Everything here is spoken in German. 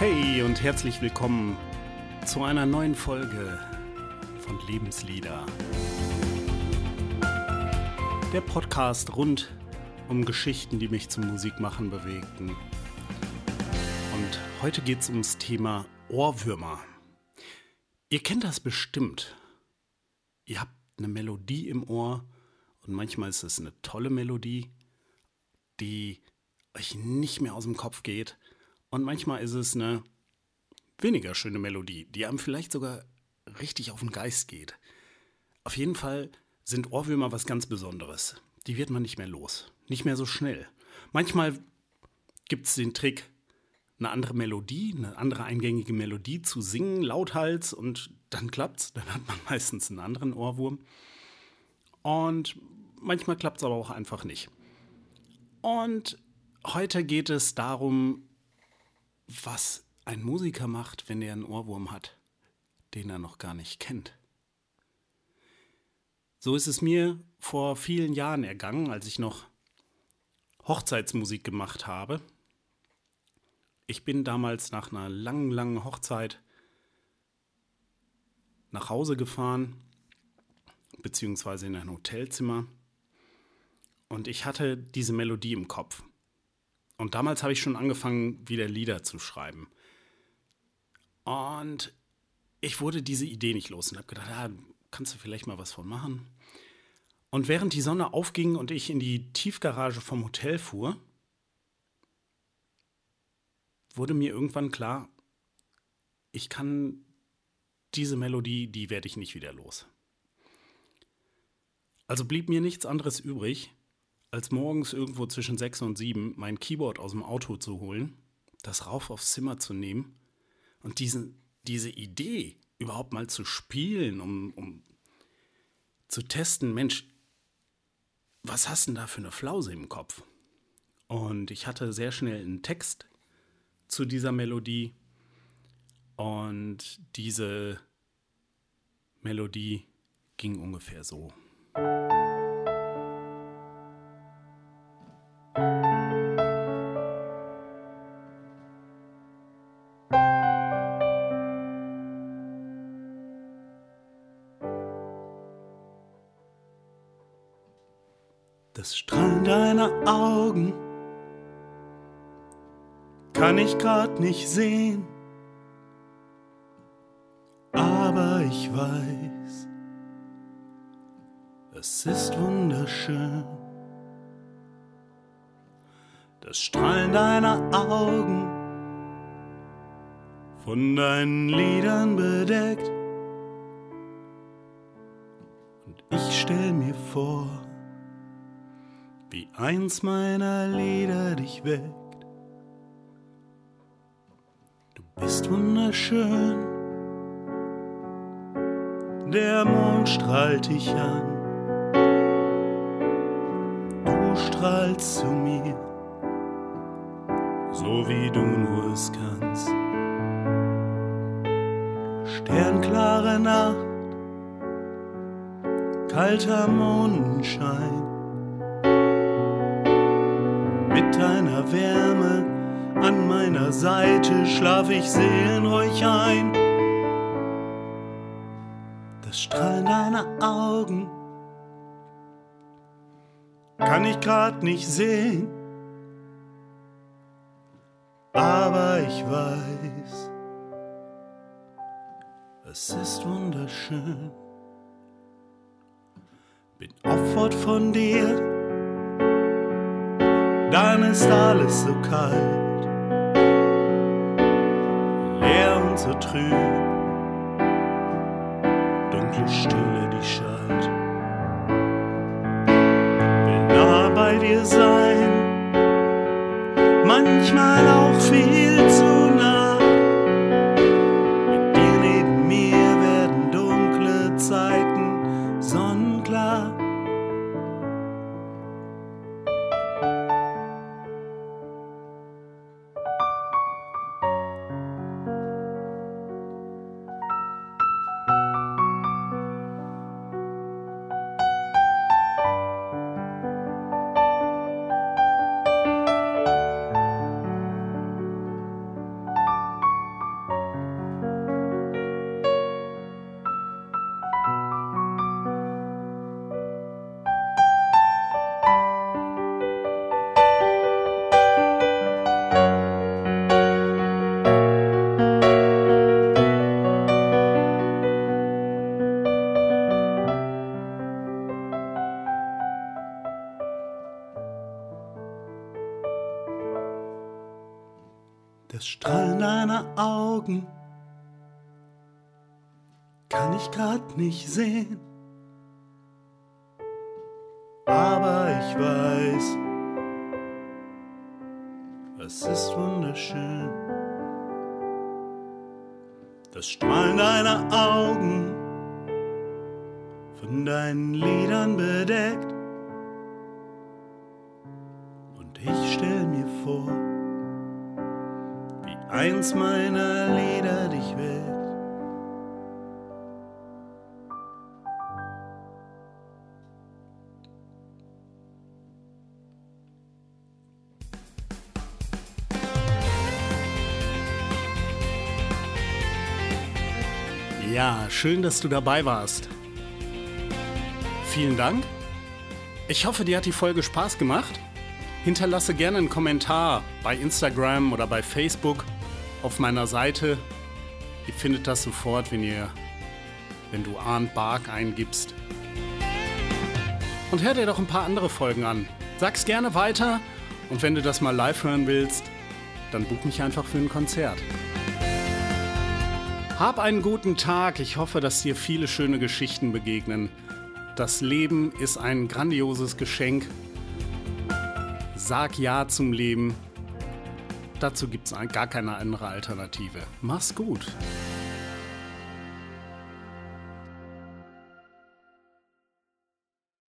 Hey und herzlich willkommen zu einer neuen Folge von Lebenslieder. Der Podcast rund um Geschichten, die mich zum Musikmachen bewegten. Und heute geht es ums Thema Ohrwürmer. Ihr kennt das bestimmt. Ihr habt eine Melodie im Ohr und manchmal ist es eine tolle Melodie, die euch nicht mehr aus dem Kopf geht und manchmal ist es eine weniger schöne Melodie, die einem vielleicht sogar richtig auf den Geist geht. Auf jeden Fall sind Ohrwürmer was ganz Besonderes. Die wird man nicht mehr los. Nicht mehr so schnell. Manchmal gibt es den Trick, eine andere Melodie, eine andere eingängige Melodie zu singen, lauthals, und dann klappt's. Dann hat man meistens einen anderen Ohrwurm. Und manchmal klappt es aber auch einfach nicht. Und heute geht es darum, was ein Musiker macht, wenn er einen Ohrwurm hat, den er noch gar nicht kennt. So ist es mir vor vielen Jahren ergangen, als ich noch Hochzeitsmusik gemacht habe. Ich bin damals nach einer langen, langen Hochzeit nach Hause gefahren, beziehungsweise in ein Hotelzimmer. Und ich hatte diese Melodie im Kopf. Und damals habe ich schon angefangen, wieder Lieder zu schreiben. Und ich wurde diese Idee nicht los und habe gedacht, ja, kannst du vielleicht mal was von machen? Und während die Sonne aufging und ich in die Tiefgarage vom Hotel fuhr, wurde mir irgendwann klar, ich kann diese Melodie, die werde ich nicht wieder los. Also blieb mir nichts anderes übrig, als morgens irgendwo zwischen sechs und sieben mein Keyboard aus dem Auto zu holen, das rauf aufs Zimmer zu nehmen und diese, diese Idee überhaupt mal zu spielen, um, um zu testen, Mensch, was hast denn da für eine Flause im Kopf? Und ich hatte sehr schnell einen Text zu dieser Melodie und diese Melodie ging ungefähr so. Das Strahlen deiner Augen kann ich grad nicht sehen, aber ich weiß, es ist wunderschön. Das Strahlen deiner Augen, von deinen Liedern bedeckt. Und ich stell mir vor, wie eins meiner Lieder dich weckt. Du bist wunderschön, der Mond strahlt dich an, du strahlst zu mir, so wie du nur es kannst. Sternklare Nacht, kalter Mondenschein deiner Wärme an meiner Seite schlaf ich seelenruhig ein. Das Strahlen deiner Augen kann ich grad nicht sehen, aber ich weiß, es ist wunderschön. Bin opfert von dir dann ist alles so kalt, leer und so trüb, dunkle Stille, deiner Augen kann ich grad nicht sehen. Aber ich weiß, es ist wunderschön. Das Strahlen deiner Augen, von deinen Lidern bedeckt. Und ich stell mir vor, eins meiner Lieder dich weckt. Ja, schön, dass du dabei warst. Vielen Dank. Ich hoffe, dir hat die Folge Spaß gemacht. Hinterlasse gerne einen Kommentar bei Instagram oder bei Facebook auf meiner Seite. Ihr findet das sofort, wenn ihr, wenn du Arndt Bark eingibst. Und hör dir doch ein paar andere Folgen an. Sag's gerne weiter und wenn du das mal live hören willst, dann buch mich einfach für ein Konzert. Hab einen guten Tag. Ich hoffe, dass dir viele schöne Geschichten begegnen. Das Leben ist ein grandioses Geschenk. Sag Ja zum Leben. Dazu gibt es gar keine andere Alternative. Mach's gut.